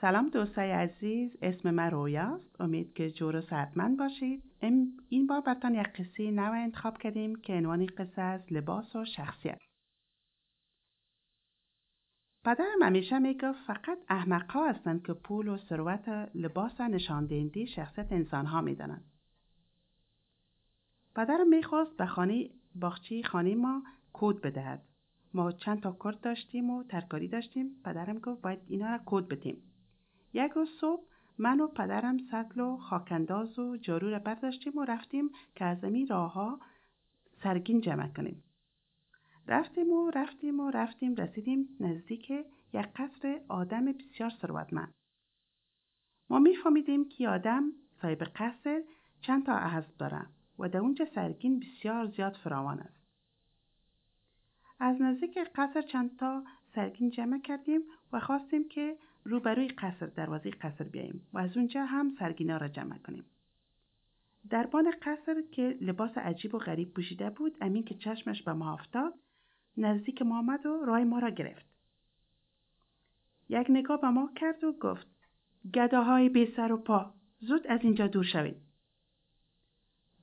سلام دوستای عزیز اسم من رویا است. امید که جور و صحتمند باشید. این بار براتون یک قصه نو انتخاب کردیم که عنوان قصه از لباس و شخصیت. پدرم همیشه می‌گفت فقط احمق ها هستند که پول و ثروت لباس نشان دهنده شخصیت انسان ها می‌دانند. پدرم می‌خواست به خانه باغچه خانه ما کود بدهد. ما چند تا کرد داشتیم و ترکاری داشتیم. پدرم گفت باید اینا را کود بدیم. یک روز صبح من و پدرم سطل و خاکنداز و جارو را برداشتیم و رفتیم که از امی راه ها سرگین جمع کنیم. رفتیم و رفتیم و رفتیم رسیدیم نزدیک یک قصر آدم بسیار ثروتمند. ما میفهمیدیم که آدم صاحب قصر چند تا اسب داره و در اونجا سرگین بسیار زیاد فراوان است. از نزدیک قصر چند تا سرگین جمع کردیم و خواستیم که روبروی قصر دروازه قصر بیاییم و از اونجا هم سرگینا را جمع کنیم. دربان قصر که لباس عجیب و غریب پوشیده بود امین که چشمش به ما افتاد نزدیک ما آمد و رای ما را گرفت. یک نگاه به ما کرد و گفت گداهای بی سر و پا زود از اینجا دور شوید.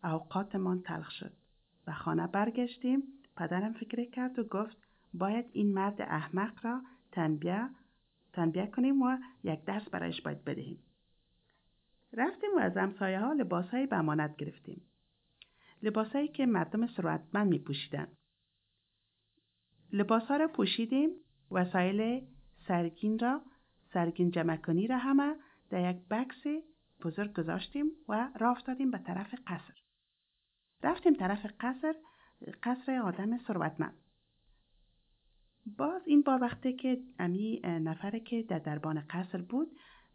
اوقاتمان تلخ شد و خانه برگشتیم پدرم فکر کرد و گفت باید این مرد احمق را تنبیه تنبیه کنیم و یک درس برایش باید بدهیم. رفتیم و از همسایه ها لباس های بمانت گرفتیم. لباس هایی که مردم ثروتمند می پوشیدن. لباس ها را پوشیدیم وسایل سرگین را سرگین جمع را همه در یک بکس بزرگ گذاشتیم و راه افتادیم به طرف قصر. رفتیم طرف قصر قصر آدم ثروتمند. باز این بار وقتی که امی نفره که در دربان قصر بود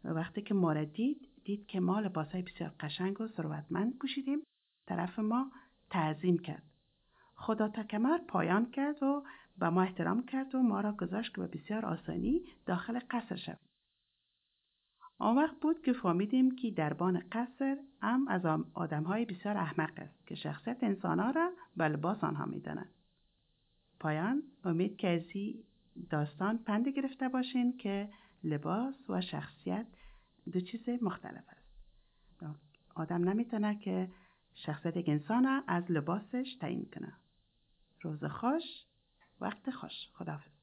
وقتی که ما دید دید که ما لباس های بسیار قشنگ و ثروتمند پوشیدیم. طرف ما تعظیم کرد. خدا تا کمر پایان کرد و به ما احترام کرد و ما را گذاشت که به بسیار آسانی داخل قصر شویم. آن وقت بود که فهمیدیم که دربان قصر هم از آدم های بسیار احمق است که شخصیت انسان ها را به لباس آنها می داند. پایان امید که از داستان پند گرفته باشین که لباس و شخصیت دو چیز مختلف است. آدم نمی‌تونه که شخصیت یک انسان از لباسش تعیین کنه. روز خوش وقت خوش خداحافظ